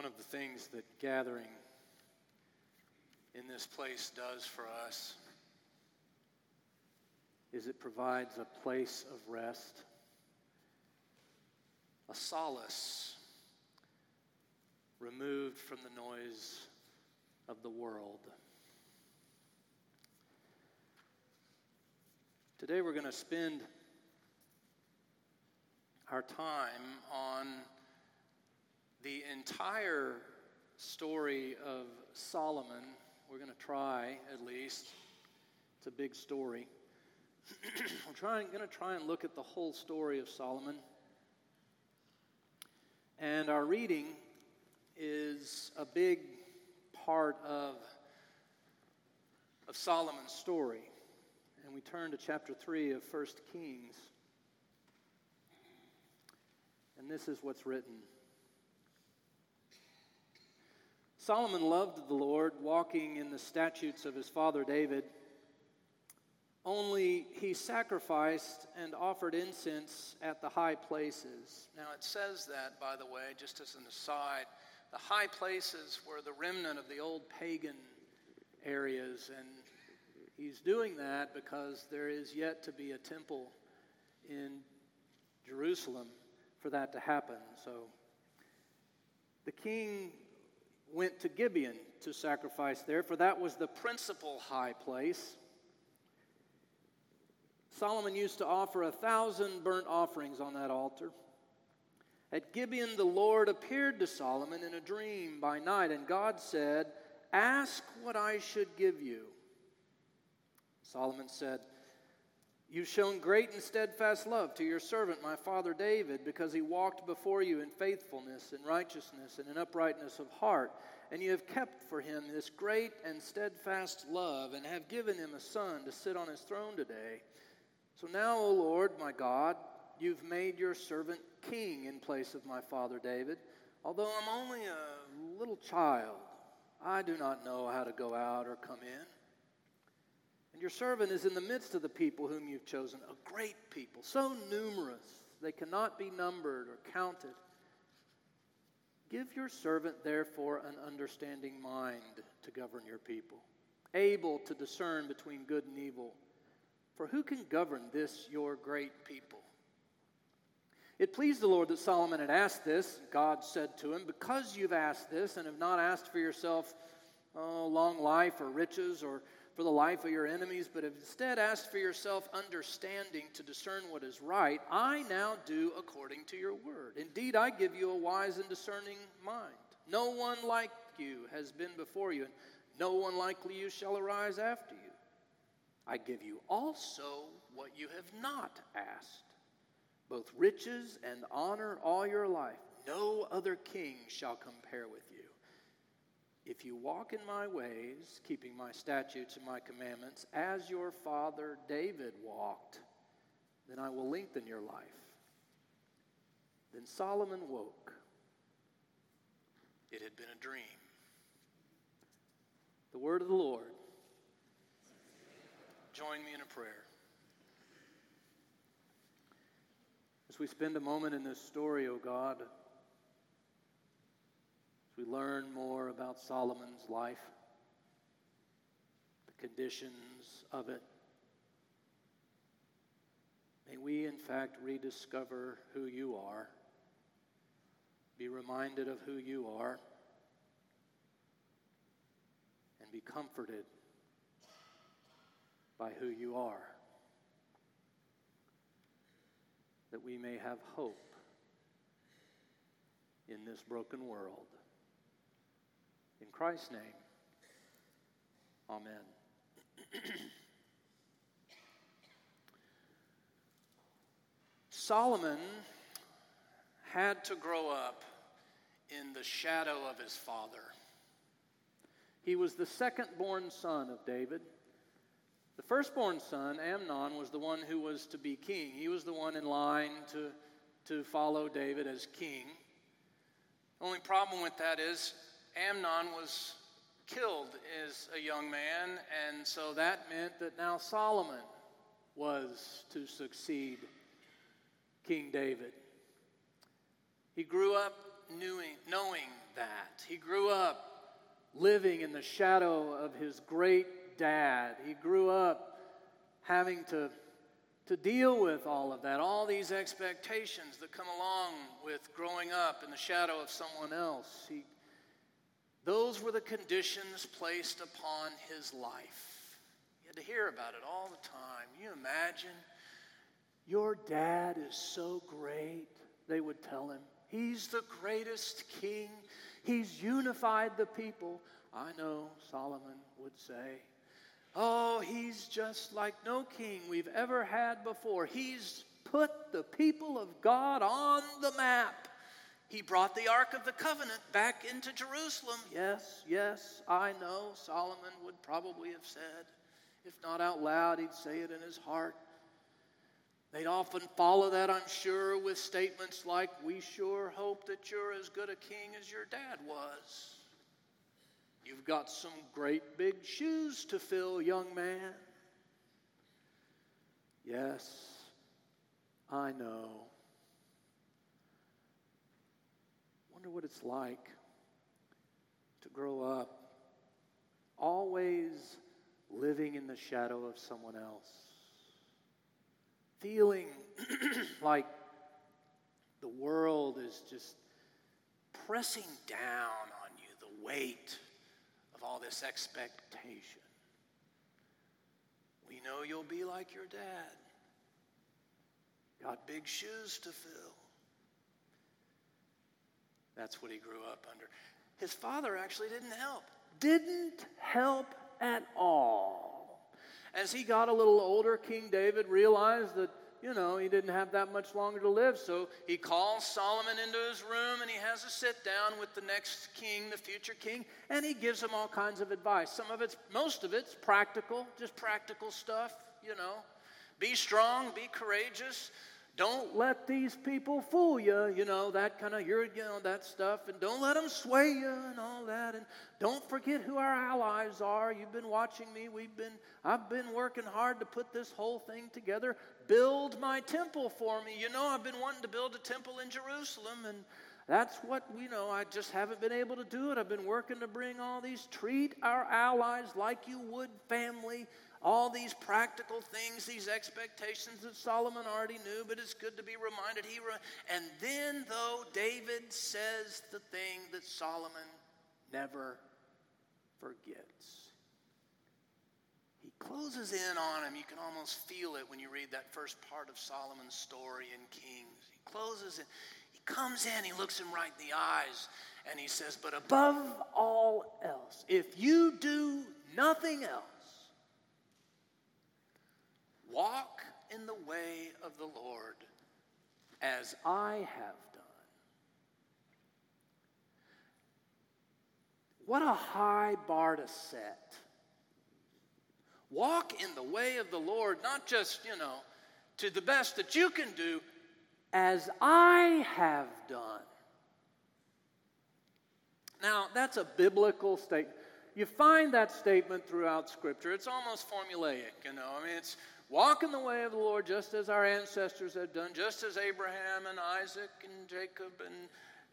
One of the things that gathering in this place does for us is it provides a place of rest, a solace removed from the noise of the world. Today we're going to spend our time on the entire story of Solomon. We're going to try, at least. It's a big story. I'm trying, going to try and look at the whole story of Solomon. And our reading is a big part of, of Solomon's story. And we turn to chapter 3 of 1 Kings. And this is what's written. Solomon loved the Lord, walking in the statutes of his father David. Only he sacrificed and offered incense at the high places. Now, it says that, by the way, just as an aside. The high places were the remnant of the old pagan areas, and he's doing that because there is yet to be a temple in Jerusalem for that to happen. So the king went to Gibeon to sacrifice there, for that was the principal high place. Solomon used to offer a thousand burnt offerings on that altar. At Gibeon, the Lord appeared to Solomon in a dream by night, and God said, Ask what I should give you. Solomon said, You've shown great and steadfast love to your servant, my father David, because he walked before you in faithfulness and righteousness and in uprightness of heart. And you have kept for him this great and steadfast love, and have given him a son to sit on his throne today. So now, O Lord, my God, you've made your servant king in place of my father David. Although I'm only a little child, I do not know how to go out or come in. Your servant is in the midst of the people whom you've chosen, a great people, so numerous they cannot be numbered or counted. Give your servant, therefore, an understanding mind to govern your people, able to discern between good and evil. For who can govern this, your great people? It pleased the Lord that Solomon had asked this. God said to him, Because you've asked this and have not asked for yourself oh, long life or riches or for the life of your enemies, but have instead asked for yourself understanding to discern what is right, I now do according to your word. Indeed, I give you a wise and discerning mind. No one like you has been before you, and no one like you shall arise after you. I give you also what you have not asked both riches and honor all your life. No other king shall compare with you. If you walk in my ways, keeping my statutes and my commandments, as your father David walked, then I will lengthen your life. Then Solomon woke. It had been a dream. The word of the Lord. Join me in a prayer. As we spend a moment in this story, O oh God, we learn more about Solomon's life, the conditions of it, may we in fact rediscover who you are, be reminded of who you are, and be comforted by who you are. that we may have hope in this broken world. In Christ's name, amen. Solomon had to grow up in the shadow of his father. He was the second born son of David. The firstborn son, Amnon, was the one who was to be king. He was the one in line to, to follow David as king. Only problem with that is Amnon was killed as a young man, and so that meant that now Solomon was to succeed King David. He grew up knowing, knowing that. He grew up living in the shadow of his great dad. He grew up having to, to deal with all of that, all these expectations that come along with growing up in the shadow of someone else. He, those were the conditions placed upon his life. You had to hear about it all the time. You imagine? Your dad is so great, they would tell him. He's the greatest king. He's unified the people. I know, Solomon would say. Oh, he's just like no king we've ever had before. He's put the people of God on the map. He brought the Ark of the Covenant back into Jerusalem. Yes, yes, I know, Solomon would probably have said. If not out loud, he'd say it in his heart. They'd often follow that, I'm sure, with statements like, We sure hope that you're as good a king as your dad was. You've got some great big shoes to fill, young man. Yes, I know. Wonder what it's like to grow up always living in the shadow of someone else feeling like the world is just pressing down on you, the weight of all this expectation. We know you'll be like your dad. Got big shoes to fill. That's what he grew up under. His father actually didn't help. Didn't help at all. As he got a little older, King David realized that, you know, he didn't have that much longer to live. So he calls Solomon into his room and he has a sit down with the next king, the future king, and he gives him all kinds of advice. Some of it's, most of it's practical, just practical stuff, you know. Be strong, be courageous, don't let these people fool you, you know, that kind of, you know, that stuff. And don't let them sway you and all that. And don't forget who our allies are. You've been watching me. We've been, I've been working hard to put this whole thing together. Build my temple for me. You know, I've been wanting to build a temple in Jerusalem. And that's what, you know, I just haven't been able to do it. I've been working to bring all these, treat our allies like you would family all these practical things, these expectations that Solomon already knew, but it's good to be reminded. He re- and then, though, David says the thing that Solomon never forgets. He closes in on him. You can almost feel it when you read that first part of Solomon's story in Kings. He closes in. He comes in, he looks him right in the eyes, and he says, But above all else, if you do nothing else, Walk in the way of the Lord as I have done. What a high bar to set. Walk in the way of the Lord, not just, you know, to the best that you can do, as I have done. Now, that's a biblical statement. You find that statement throughout Scripture. It's almost formulaic, you know. I mean, it's Walk in the way of the Lord just as our ancestors had done, just as Abraham and Isaac and Jacob and,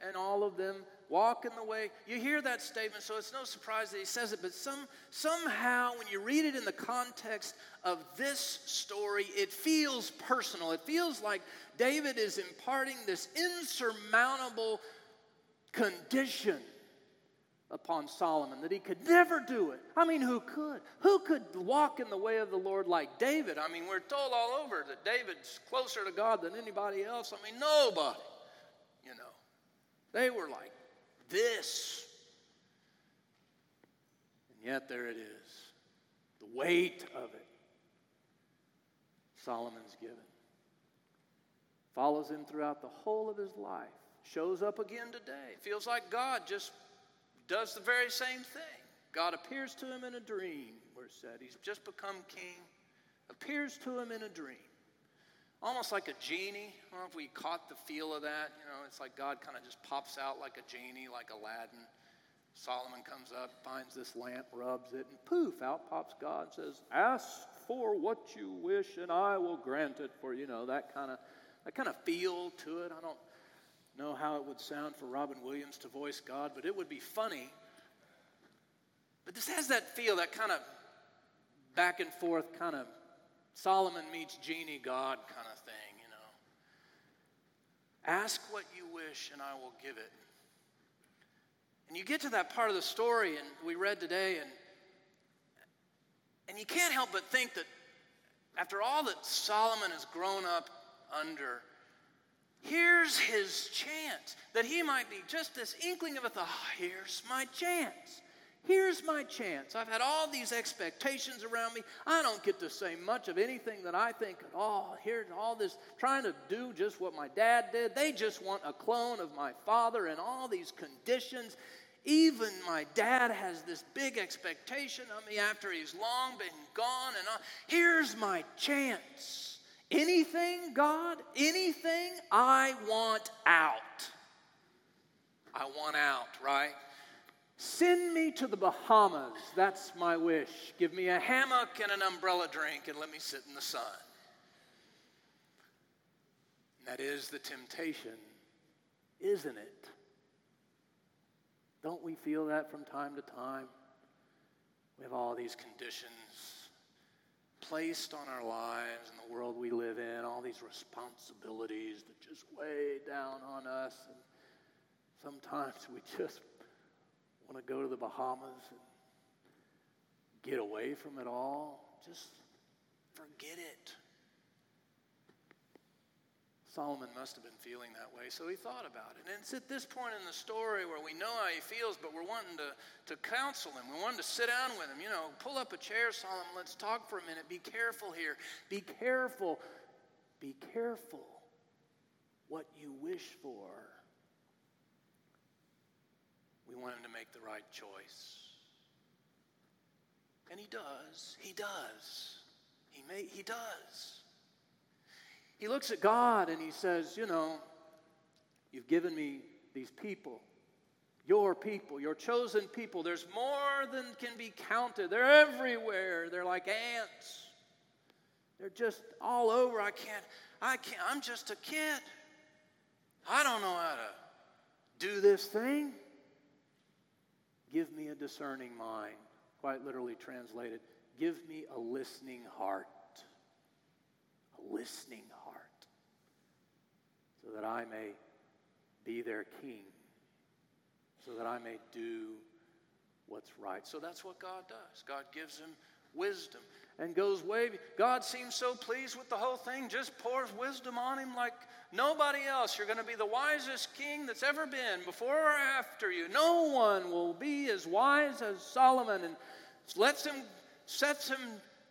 and all of them walk in the way. You hear that statement, so it's no surprise that he says it, but some, somehow when you read it in the context of this story, it feels personal. It feels like David is imparting this insurmountable condition upon Solomon that he could never do it. I mean, who could? Who could walk in the way of the Lord like David? I mean, we're told all over that David's closer to God than anybody else. I mean, nobody, you know. They were like this. And yet there it is. The weight of it. Solomon's given. Follows him throughout the whole of his life. Shows up again today. Feels like God just does the very same thing. God appears to him in a dream, we're said. He's just become king, appears to him in a dream. Almost like a genie. I don't know if we caught the feel of that. You know, it's like God kind of just pops out like a genie, like Aladdin. Solomon comes up, finds this lamp, rubs it, and poof, out pops God and says, Ask for what you wish, and I will grant it for you know that kind of that kind of feel to it. I don't know how it would sound for Robin Williams to voice God, but it would be funny. But this has that feel, that kind of back and forth kind of Solomon meets genie God kind of thing, you know. Ask what you wish and I will give it. And you get to that part of the story and we read today and and you can't help but think that after all that Solomon has grown up under, here's his chance that he might be just this inkling of a thought. Oh, here's my chance. Here's my chance. I've had all these expectations around me. I don't get to say much of anything that I think, at all. Ah, here's all this, trying to do just what my dad did. They just want a clone of my father and all these conditions. Even my dad has this big expectation of me after he's long been gone. And all. here's my chance. Anything, God, anything, I want out. I want out, right? Send me to the Bahamas. That's my wish. Give me a hammock and an umbrella drink and let me sit in the sun. That is the temptation, isn't it? Don't we feel that from time to time? We have all these conditions placed on our lives and the world we live in, all these responsibilities that just weigh down on us. And sometimes we just want to go to the Bahamas and get away from it all. Just forget it. Solomon must have been feeling that way, so he thought about it. And it's at this point in the story where we know how he feels, but we're wanting to, to counsel him. We're wanting to sit down with him. You know, pull up a chair, Solomon. Let's talk for a minute. Be careful here. Be careful. Be careful what you wish for. We want him to make the right choice. And he does. He does. He, may, he does. He looks at God and he says, You know, you've given me these people, your people, your chosen people. There's more than can be counted. They're everywhere. They're like ants. They're just all over. I can't, I can't, I'm just a kid. I don't know how to do this thing. Give me a discerning mind. Quite literally translated, give me a listening heart. A listening so that I may be their king, so that I may do what's right. So that's what God does. God gives him wisdom and goes way. God seems so pleased with the whole thing, just pours wisdom on him like nobody else. You're going to be the wisest king that's ever been before or after you. No one will be as wise as Solomon and lets him, sets him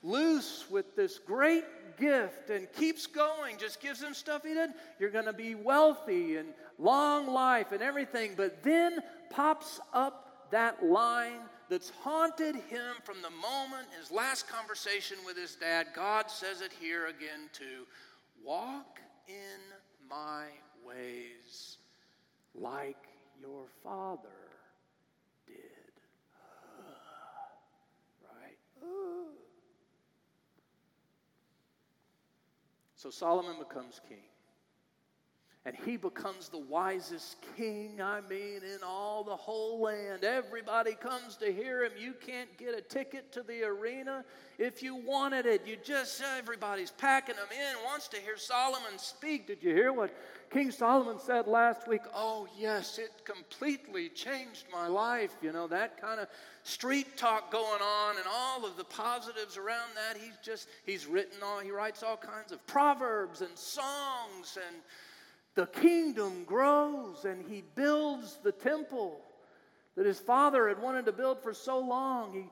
loose with this great gift and keeps going, just gives him stuff he did, you're going to be wealthy and long life and everything. But then pops up that line that's haunted him from the moment his last conversation with his dad. God says it here again too walk in my ways like your father did. right? So Solomon becomes king. And he becomes the wisest king, I mean, in all the whole land. Everybody comes to hear him. You can't get a ticket to the arena if you wanted it. You just, everybody's packing them in, wants to hear Solomon speak. Did you hear what King Solomon said last week? Oh, yes, it completely changed my life. You know, that kind of street talk going on and all of the positives around that. He's just, he's written all, he writes all kinds of proverbs and songs and the kingdom grows and he builds the temple that his father had wanted to build for so long. He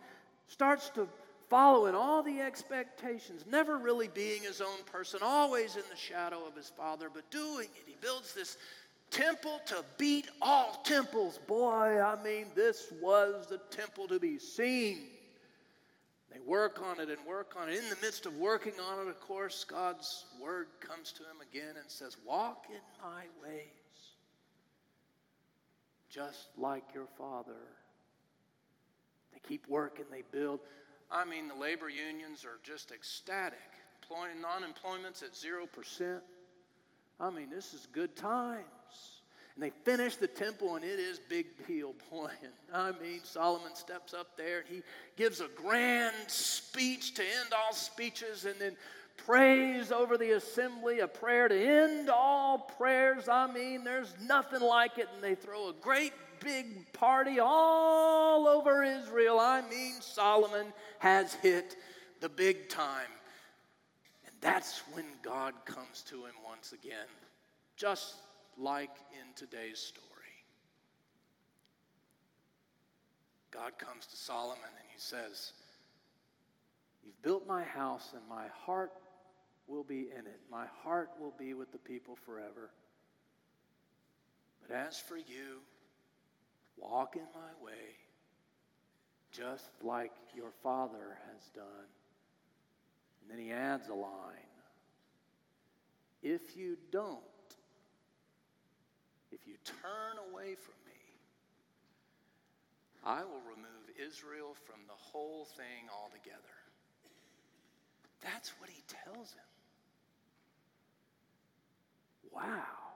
starts to follow in all the expectations, never really being his own person, always in the shadow of his father, but doing it. He builds this temple to beat all temples. Boy, I mean, this was the temple to be seen. Work on it and work on it. In the midst of working on it, of course, God's word comes to him again and says, Walk in my ways, just like your father. They keep working, they build. I mean, the labor unions are just ecstatic. Non employment's at 0%. I mean, this is good times. And they finish the temple, and it is big deal, boy. I mean, Solomon steps up there and he gives a grand speech to end all speeches and then prays over the assembly, a prayer to end all prayers. I mean, there's nothing like it. And they throw a great big party all over Israel. I mean, Solomon has hit the big time. And that's when God comes to him once again, just like in today's story. God comes to Solomon and he says, You've built my house, and my heart will be in it. My heart will be with the people forever. But as for you, walk in my way, just like your father has done. And then he adds a line If you don't, if you turn away from me, I will remove Israel from the whole thing altogether. That's what he tells him. Wow.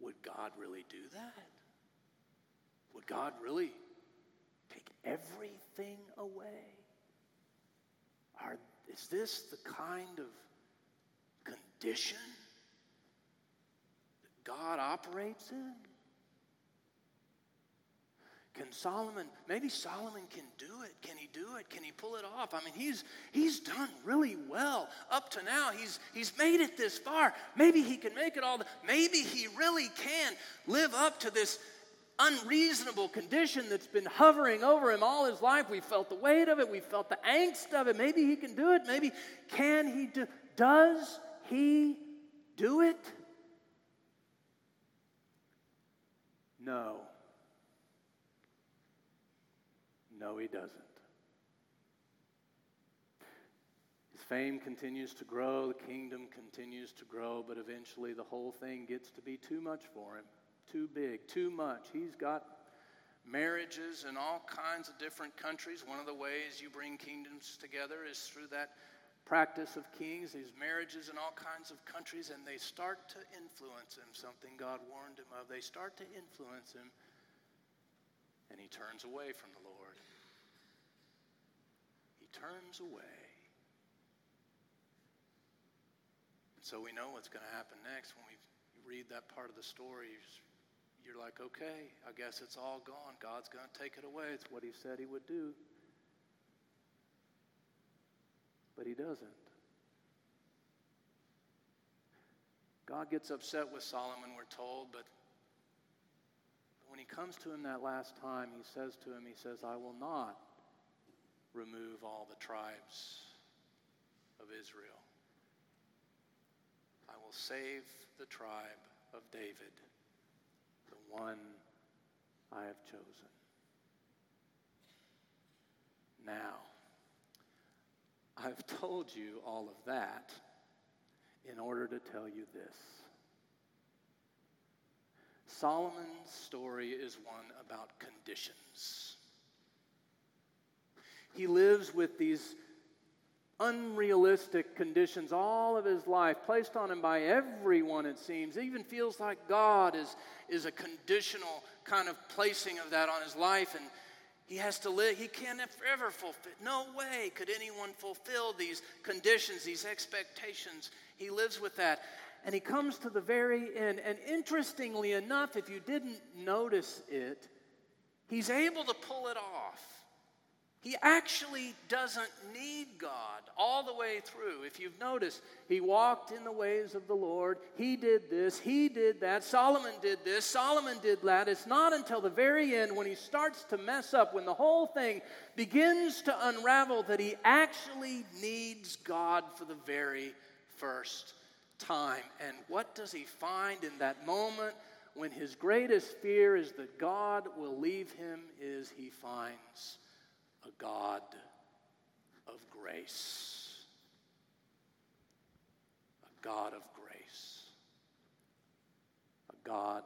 Would God really do that? Would God really take everything away? Are, is this the kind of condition God operates in? Can Solomon, maybe Solomon can do it. Can he do it? Can he pull it off? I mean, he's, he's done really well. Up to now, he's, he's made it this far. Maybe he can make it all. The, maybe he really can live up to this unreasonable condition that's been hovering over him all his life. We felt the weight of it. We felt the angst of it. Maybe he can do it. Maybe can he do Does he do it? No. No, he doesn't. His fame continues to grow, the kingdom continues to grow, but eventually the whole thing gets to be too much for him. Too big, too much. He's got marriages in all kinds of different countries. One of the ways you bring kingdoms together is through that practice of kings, these marriages in all kinds of countries, and they start to influence him, something God warned him of. They start to influence him, and he turns away from the Lord. He turns away. And so we know what's going to happen next when we read that part of the story. You're like, okay, I guess it's all gone. God's going to take it away. It's what he said he would do but he doesn't. God gets upset with Solomon, we're told, but when he comes to him that last time, he says to him, He says, I will not remove all the tribes of Israel. I will save the tribe of David, the one I have chosen. Now, I've told you all of that in order to tell you this. Solomon's story is one about conditions. He lives with these unrealistic conditions all of his life, placed on him by everyone, it seems. It even feels like God is, is a conditional kind of placing of that on his life. And he has to live, he can't ever fulfill. No way could anyone fulfill these conditions, these expectations. He lives with that. And he comes to the very end. And interestingly enough, if you didn't notice it, he's able to pull it off. He actually doesn't need God all the way through. If you've noticed, he walked in the ways of the Lord. He did this, he did that. Solomon did this, Solomon did that. It's not until the very end when he starts to mess up, when the whole thing begins to unravel, that he actually needs God for the very first time. And what does he find in that moment? When his greatest fear is that God will leave him, is he finds a God of grace. A God of grace. A God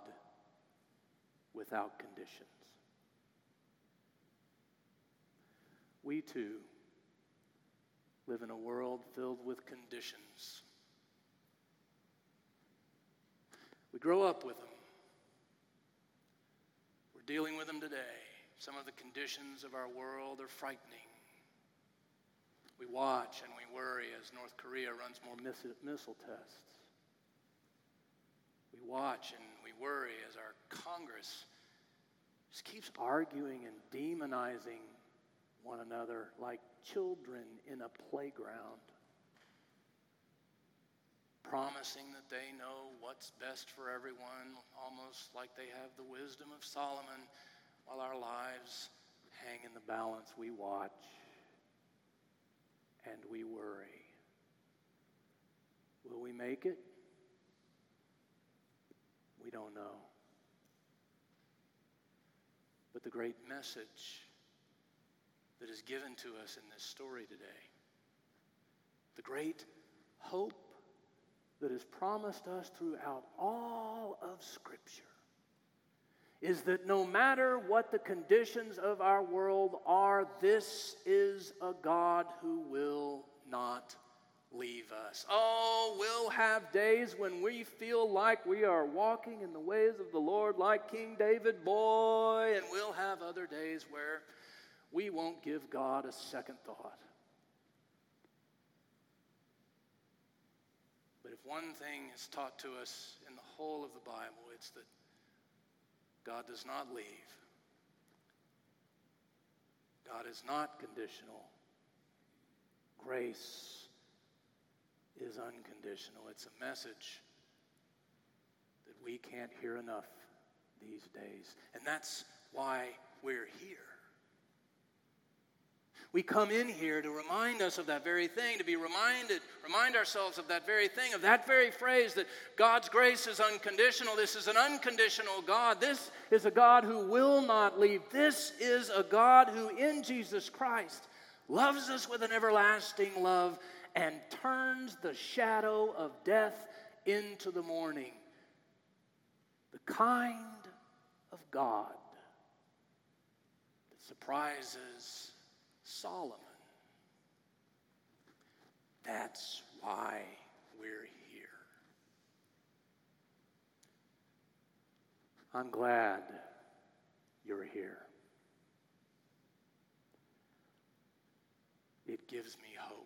without conditions. We too live in a world filled with conditions. We grow up with them. We're dealing with them today. Some of the conditions of our world are frightening. We watch and we worry as North Korea runs more missile tests. We watch and we worry as our Congress just keeps arguing and demonizing one another like children in a playground, promising that they know what's best for everyone, almost like they have the wisdom of Solomon, while our lives hang in the balance. We watch and we worry. Will we make it? We don't know. But the great message that is given to us in this story today. The great hope that is promised us throughout all of Scripture is that no matter what the conditions of our world are, this is a God who will not leave us. Oh, we'll have days when we feel like we are walking in the ways of the Lord like King David, boy, and we'll have other days where we won't give God a second thought. But if one thing is taught to us in the whole of the Bible, it's that God does not leave. God is not conditional. Grace is unconditional. It's a message that we can't hear enough these days. And that's why we're here. We come in here to remind us of that very thing, to be reminded, remind ourselves of that very thing, of that very phrase that God's grace is unconditional. This is an unconditional God. This is a God who will not leave. This is a God who, in Jesus Christ, loves us with an everlasting love and turns the shadow of death into the morning. The kind of God that surprises Solomon. That's why we're here. I'm glad you're here. It gives me hope.